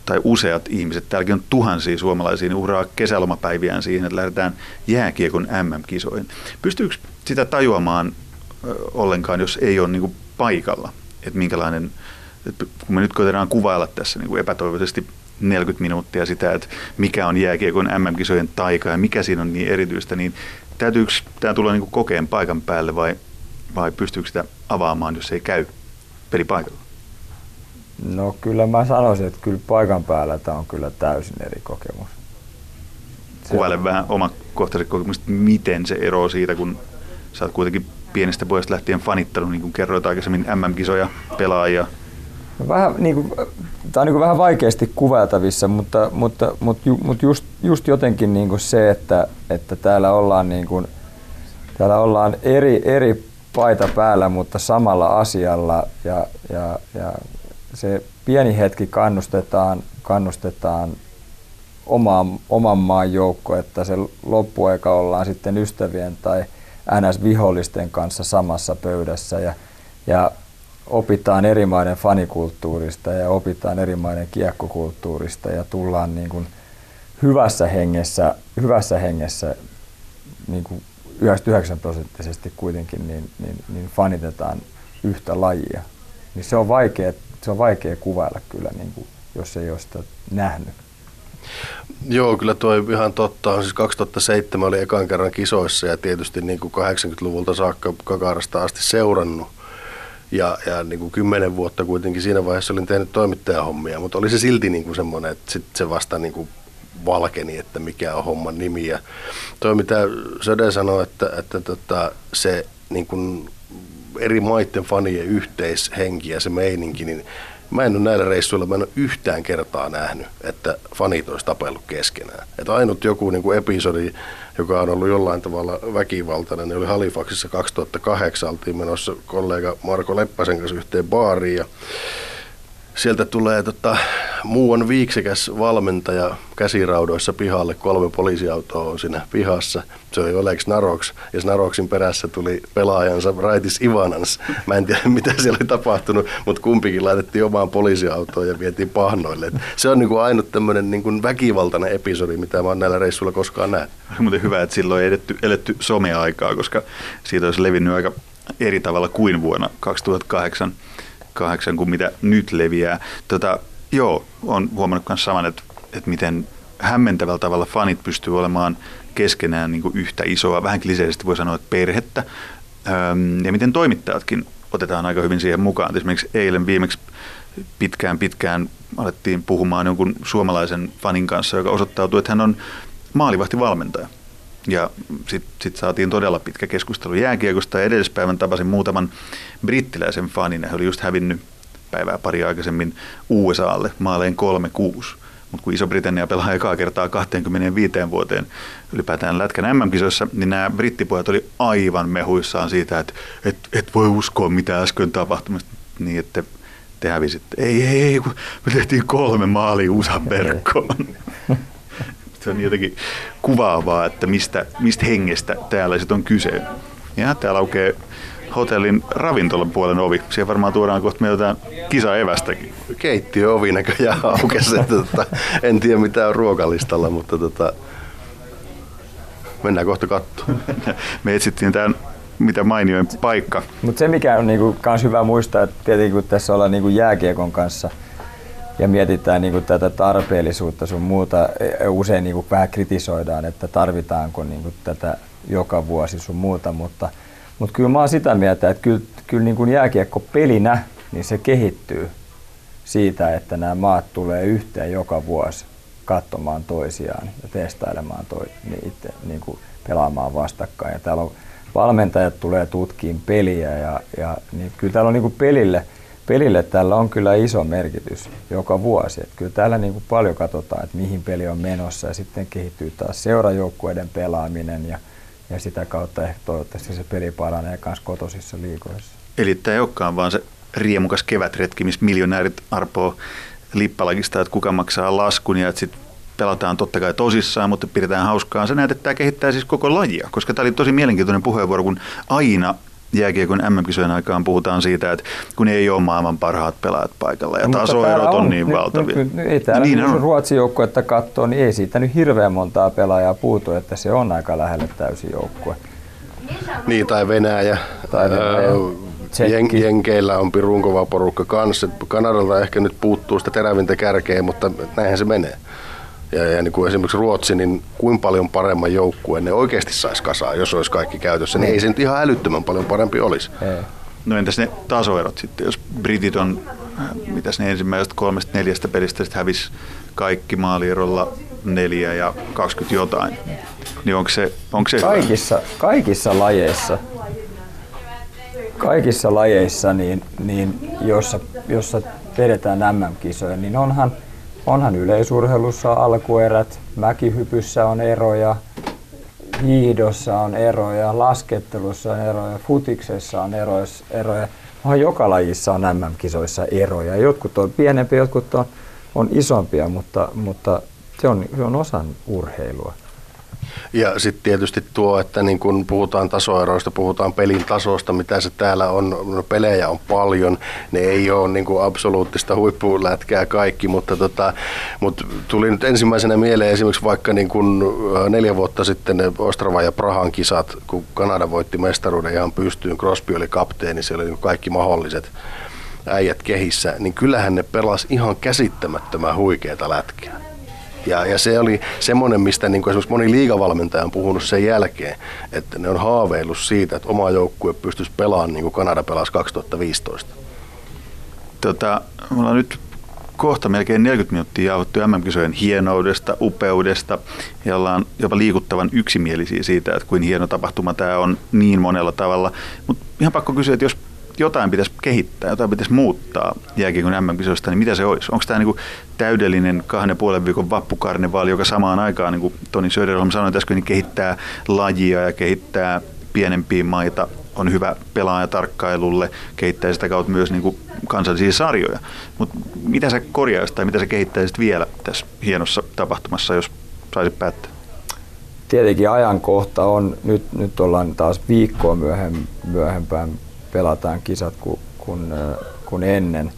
tai useat ihmiset, täälläkin on tuhansia suomalaisia, niin uhraa kesälomapäiviään siihen, että lähdetään jääkiekon MM-kisoihin. Pystyykö sitä tajuamaan ollenkaan, jos ei ole niin paikalla, että minkälainen, kun me nyt koitetaan kuvailla tässä niin kuin epätoivoisesti 40 minuuttia sitä, että mikä on jääkiekon MM-kisojen taika ja mikä siinä on niin erityistä, niin täytyykö tämä tulla niin kuin kokeen paikan päälle vai, vai pystyykö sitä avaamaan, jos ei käy pelipaikalla?
No kyllä mä sanoisin, että kyllä paikan päällä tämä on kyllä täysin eri kokemus.
Kuvaile vähän omakohtaiset kokemukset, miten se eroaa siitä, kun sä oot kuitenkin pienestä pojasta lähtien fanittanut, niin kuin kerroit aikaisemmin, MM-kisoja, pelaajia.
Vähän, niin kuin, tämä on niin kuin vähän vaikeasti kuvailtavissa, mutta, mutta, mutta, mutta just, just jotenkin niin kuin se, että, että täällä ollaan, niin kuin, täällä ollaan eri, eri paita päällä, mutta samalla asialla ja, ja, ja se pieni hetki kannustetaan, kannustetaan omaan, oman maan joukko, että se loppuaika ollaan sitten ystävien tai NS-vihollisten kanssa samassa pöydässä ja, ja opitaan eri maiden fanikulttuurista ja opitaan eri maiden kiekkokulttuurista ja tullaan niin kuin hyvässä hengessä, hyvässä hengessä niin kuin 99 prosenttisesti kuitenkin niin, niin, niin fanitetaan yhtä lajia. Niin se on vaikea se on vaikea kuvailla kyllä, niin kuin, jos ei ole sitä nähnyt.
Joo, kyllä tuo ihan totta. Siis 2007 oli ekan kerran kisoissa ja tietysti niin kuin 80-luvulta saakka Kakarasta asti seurannut. Ja, ja niin kuin 10 vuotta kuitenkin siinä vaiheessa olin tehnyt toimittajahommia, mutta oli se silti niin kuin semmoinen, että sit se vasta niin kuin valkeni, että mikä on homman nimi. Ja toi mitä Söde sanoi, että, että tota, se niin kuin eri maiden fanien yhteishenki ja se meininki, niin mä en ole näillä reissuilla, mä en ole yhtään kertaa nähnyt, että fanit olisi tapellut keskenään. Että ainut joku niin kuin episodi, joka on ollut jollain tavalla väkivaltainen, niin oli Halifaxissa 2008, oltiin menossa kollega Marko Leppäsen kanssa yhteen baariin ja sieltä tulee tota, muuan viiksekäs valmentaja käsiraudoissa pihalle, kolme poliisiautoa on siinä pihassa. Se oli Olex Naroks ja Naroksin perässä tuli pelaajansa Raitis Ivanans. Mä en tiedä mitä siellä oli tapahtunut, mutta kumpikin laitettiin omaan poliisiautoon ja vietiin pahnoille. Et se on niinku ainut tämmöinen niinku väkivaltainen episodi, mitä mä oon näillä reissuilla koskaan nähnyt.
Muuten hyvä, että silloin ei edetty, eletty someaikaa, koska siitä olisi levinnyt aika eri tavalla kuin vuonna 2008 kahdeksan kuin mitä nyt leviää. Tota, joo, on huomannut myös saman, että, että miten hämmentävällä tavalla fanit pystyy olemaan keskenään niin kuin yhtä isoa, vähän kliseisesti voi sanoa, että perhettä. Ja miten toimittajatkin otetaan aika hyvin siihen mukaan. Esimerkiksi eilen viimeksi pitkään pitkään alettiin puhumaan jonkun suomalaisen fanin kanssa, joka osoittautui, että hän on maalivahtivalmentaja. Ja sitten sit saatiin todella pitkä keskustelu jääkiekosta ja edellispäivän tapasin muutaman brittiläisen fanin. He oli just hävinnyt päivää pari aikaisemmin USAlle maaleen 3-6. Mutta kun Iso-Britannia pelaa ekaa kertaa 25 vuoteen ylipäätään Lätkän MM-kisoissa, niin nämä brittipojat oli aivan mehuissaan siitä, että et, et voi uskoa mitä äsken tapahtui. Niin, että te hävisitte. Ei, ei, ei, kun me tehtiin kolme maalia USAn verkkoon. Se on jotenkin kuvaavaa, että mistä, mistä hengestä täällä sitten on kyse. Ja täällä aukeaa hotellin ravintolan puolen ovi. Siihen varmaan tuodaan kohta meillä jotain kisaevästäkin.
Keittiö ovi näköjään aukesi. tota, en tiedä mitä on ruokalistalla, mutta tota, mennään kohta katsomaan.
Me etsittiin tämän mitä mainioin paikka.
Mutta se mikä on niinku kans hyvä muistaa, että tietenkin kun tässä ollaan niinku jääkiekon kanssa – ja mietitään niin kuin tätä tarpeellisuutta sun muuta, e, usein niin kuin vähän kritisoidaan, että tarvitaanko niin kuin tätä joka vuosi sun muuta, mutta, mutta kyllä mä oon sitä mieltä, että kyllä, kyllä niin kuin jääkiekko pelinä, niin se kehittyy. siitä, että nämä maat tulee yhteen joka vuosi katsomaan toisiaan ja testailemaan toi, niin itse niin kuin pelaamaan vastakkain. Ja täällä on valmentajat tulee tutkiin peliä ja, ja niin kyllä täällä on niin kuin pelille, pelille tällä on kyllä iso merkitys joka vuosi. Että kyllä täällä niin kuin paljon katsotaan, että mihin peli on menossa ja sitten kehittyy taas seurajoukkueiden pelaaminen ja, ja sitä kautta ehkä toivottavasti se peli paranee myös kotosissa liikoissa.
Eli tämä ei olekaan vaan se riemukas kevätretki, missä miljonäärit arpoo lippalakista, että kuka maksaa laskun ja että sitten pelataan totta kai tosissaan, mutta pidetään hauskaa. Sä näet, että tämä kehittää siis koko lajia, koska tämä oli tosi mielenkiintoinen puheenvuoro, kun aina jääkiekon MM-kisojen aikaan puhutaan siitä, että kun ei ole maailman parhaat pelaajat paikalla ja no, tasoerot on, on niin nyt, valtavia. Nyt,
nyt, ei täällä, niin jos Ruotsin joukkuetta katsoo, niin ei siitä nyt hirveän montaa pelaajaa puutu, että se on aika lähelle täysin joukkue.
Niin, tai Venäjä. Tai Venäjä. Jen, Jenkeillä on pirun kova porukka kanssa. Kanadalta ehkä nyt puuttuu sitä terävintä kärkeä, mutta näinhän se menee. Ja, ja niin kuin esimerkiksi Ruotsi, niin kuin paljon paremman joukkueen ne oikeasti saisi kasaan, jos olisi kaikki käytössä, niin ei se nyt ihan älyttömän paljon parempi olisi. Ei.
No entäs ne tasoerot sitten, jos Britit on, mitäs ne ensimmäisestä kolmesta neljästä pelistä sitten hävisi kaikki maalierolla neljä ja 20 jotain, niin onko se, onko se
kaikissa, kaikissa lajeissa kaikissa lajeissa, niin, niin jossa, jossa vedetään MM-kisoja, niin onhan, onhan yleisurheilussa alkuerät, mäkihypyssä on eroja, hiidossa on eroja, laskettelussa on eroja, futiksessa on eroja. eroja. Onhan joka lajissa on MM-kisoissa eroja. Jotkut on pienempiä, jotkut on, on isompia, mutta, mutta se, on, se on osan urheilua.
Ja sitten tietysti tuo, että niin kun puhutaan tasoeroista, puhutaan pelin tasosta, mitä se täällä on, no pelejä on paljon, ne ei ole niin kuin absoluuttista huippulätkää kaikki, mutta, tota, mutta tuli nyt ensimmäisenä mieleen esimerkiksi vaikka niin kun neljä vuotta sitten ne Ostrava ja Prahan kisat, kun Kanada voitti mestaruuden ihan pystyyn, Crosby oli kapteeni, se oli niin kaikki mahdolliset äijät kehissä, niin kyllähän ne pelas ihan käsittämättömän huikeita lätkää. Ja, ja se oli semmoinen, mistä niin esimerkiksi moni liigavalmentaja on puhunut sen jälkeen, että ne on haaveillut siitä, että oma joukkue pystyisi pelaamaan niin kuin Kanada pelasi 2015.
Tota, me ollaan nyt kohta melkein 40 minuuttia jauhottu MM-kisojen hienoudesta, upeudesta ja ollaan jopa liikuttavan yksimielisiä siitä, että kuin hieno tapahtuma tämä on niin monella tavalla. Mutta ihan pakko kysyä, että jos jotain pitäisi kehittää, jotain pitäisi muuttaa jääkiekon MM-kisoista, niin mitä se olisi? Onko tämä niinku täydellinen kahden puolen viikon vappukarnevaali, joka samaan aikaan, niin kuin Toni Söderholm sanoi tässä, niin kehittää lajia ja kehittää pienempiä maita, on hyvä pelaaja tarkkailulle, kehittää sitä kautta myös niin kuin kansallisia sarjoja. Mutta mitä sä korjaisit tai mitä sä kehittäisit vielä tässä hienossa tapahtumassa, jos saisit päättää?
Tietenkin ajankohta on, nyt, nyt ollaan taas viikkoa myöhem, myöhempään pelataan kisat kuin, kuin, kuin ennen.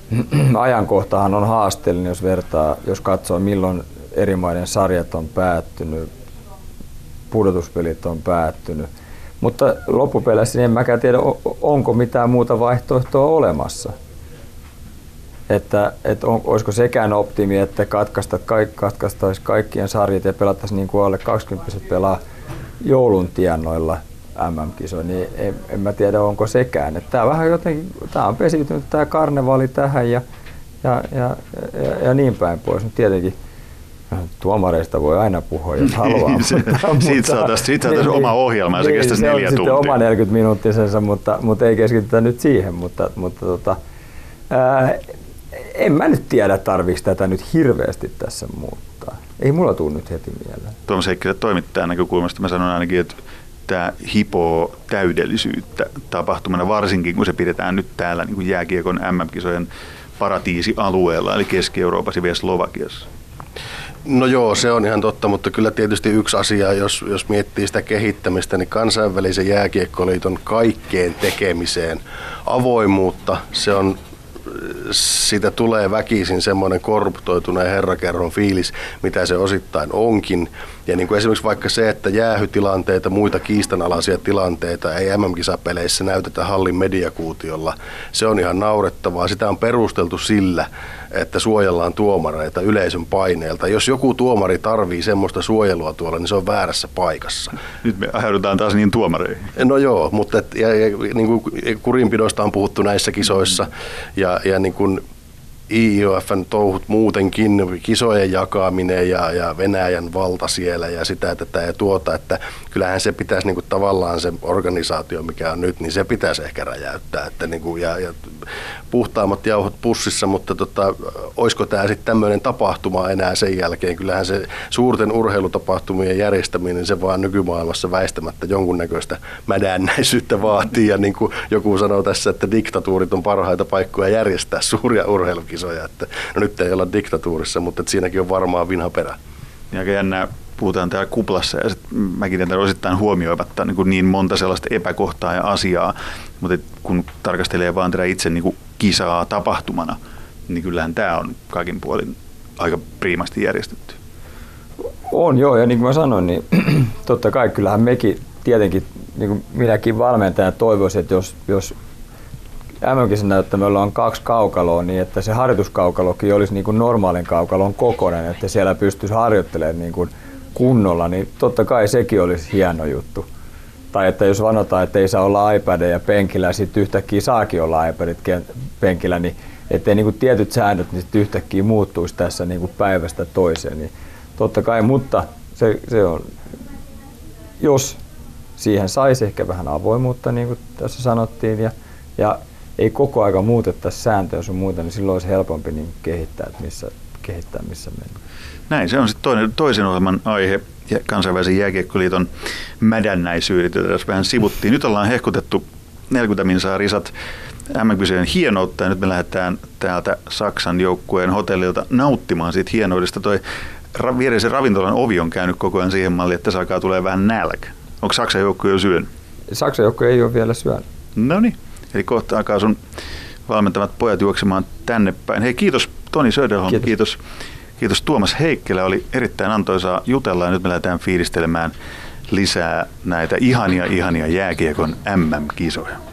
Ajankohtahan on haasteellinen, jos vertaa, jos katsoo milloin eri maiden sarjat on päättynyt, pudotuspelit on päättynyt. Mutta loppupeleissä en mäkään tiedä, onko mitään muuta vaihtoehtoa olemassa. Että, että on, olisiko sekään optimi, että katkaista, katkaistaisiin kaikkien sarjat ja pelattaisiin niin kuin alle 20 pelaa joulun tiennoilla – MM-kisoja, niin en, en mä tiedä onko sekään. Että tämä vähän jotenkin, tämä on pesiytynyt tämä karnevaali tähän ja, ja, ja, ja, ja niin päin pois. Mutta tietenkin tuomareista voi aina puhua, jos haluaa.
se, mutta, siitä saataisiin siitä niin, oma ohjelma ja se niin, kestäisi neljä tuntia.
Se oma 40 minuuttisensa, mutta, mutta ei keskitytä nyt siihen. Mutta, mutta tota, ää, en mä nyt tiedä, tarviiko tätä nyt hirveästi tässä muuttaa. Ei mulla tule nyt heti mieleen.
Tuomas Heikkilä toimittajan näkökulmasta mä sanon ainakin, että tämä hipoo täydellisyyttä tapahtumana, varsinkin kun se pidetään nyt täällä niin kuin jääkiekon MM-kisojen paratiisialueella, eli Keski-Euroopassa ja vielä Slovakiassa.
No joo, se on ihan totta, mutta kyllä tietysti yksi asia, jos, jos miettii sitä kehittämistä, niin kansainvälisen jääkiekkoliiton kaikkeen tekemiseen avoimuutta, se on siitä tulee väkisin semmoinen korruptoituneen herrakerron fiilis, mitä se osittain onkin. Ja niin kuin esimerkiksi vaikka se, että jäähytilanteita, muita kiistanalaisia tilanteita ei MM-kisapeleissä näytetä hallin mediakuutiolla, se on ihan naurettavaa. Sitä on perusteltu sillä, että suojellaan tuomareita yleisön paineelta. Jos joku tuomari tarvii semmoista suojelua tuolla, niin se on väärässä paikassa.
Nyt me ajaudutaan taas niin tuomareihin.
No joo, mutta et, ja, ja, niin kuin kurinpidosta on puhuttu näissä kisoissa ja, ja niin kuin IIOFn touhut muutenkin, kisojen jakaminen ja, ja Venäjän valta siellä ja sitä tätä ja tuota, että kyllähän se pitäisi niin kuin tavallaan se organisaatio, mikä on nyt, niin se pitäisi ehkä räjäyttää. Että niin kuin, ja, ja puhtaammat jauhot pussissa, mutta tota, olisiko tämä sitten tämmöinen tapahtuma enää sen jälkeen? Kyllähän se suurten urheilutapahtumien järjestäminen, se vaan nykymaailmassa väistämättä jonkunnäköistä mädännäisyyttä vaatii. Ja niin kuin joku sanoo tässä, että diktatuurit on parhaita paikkoja järjestää suuria urheilukisoja. Että, no nyt ei olla diktatuurissa, mutta siinäkin on varmaan vinha perä.
Ja aika jännää, puhutaan täällä kuplassa ja sitten mäkin tämän osittain huomioimatta niin, niin monta sellaista epäkohtaa ja asiaa, mutta kun tarkastelee vaan tätä itse niin kuin kisaa tapahtumana, niin kyllähän tämä on kaikin puolin aika priimasti järjestetty.
On joo, ja niin kuin mä sanoin, niin totta kai kyllähän mekin tietenkin, niin kuin minäkin valmentaja toivoisin, että jos, jos mm näyttämöllä on kaksi kaukaloa, niin että se harjoituskaukalokin olisi niin kuin normaalin kaukalon kokoinen, että siellä pystyisi harjoittelemaan niin kuin kunnolla, niin totta kai sekin olisi hieno juttu. Tai että jos vanotaan, että ei saa olla iPadeja penkillä sitten yhtäkkiä saakin olla iPadit penkillä, niin ettei niin kuin tietyt säännöt niin yhtäkkiä muuttuisi tässä niin kuin päivästä toiseen. Niin totta kai, mutta se, se on, jos siihen saisi ehkä vähän avoimuutta, niin kuin tässä sanottiin, ja, ja ei koko aika muutettaisi sääntöjä sun muuta, niin silloin olisi helpompi niin kehittää, että missä, kehittää, missä mennään.
Näin, se on sitten toinen, toisen ohjelman aihe, kansainvälisen jääkiekkoliiton mädännäisyydet, jota tässä vähän sivuttiin. Nyt ollaan hehkutettu 40 minsaa risat mm hienoutta ja nyt me lähdetään täältä Saksan joukkueen hotellilta nauttimaan siitä hienoudesta. Toi viereisen ravintolan ovi on käynyt koko ajan siihen malliin, että alkaa tulee vähän nälkä. Onko Saksan joukkue jo syön?
Saksan joukkue ei ole vielä syönyt.
No niin, eli kohta alkaa sun valmentavat pojat juoksemaan tänne päin. Hei kiitos Toni Söderholm, kiitos. kiitos. Kiitos Tuomas Heikkilä, oli erittäin antoisaa jutella ja nyt me lähdetään fiilistelemään lisää näitä ihania ihania jääkiekon MM-kisoja.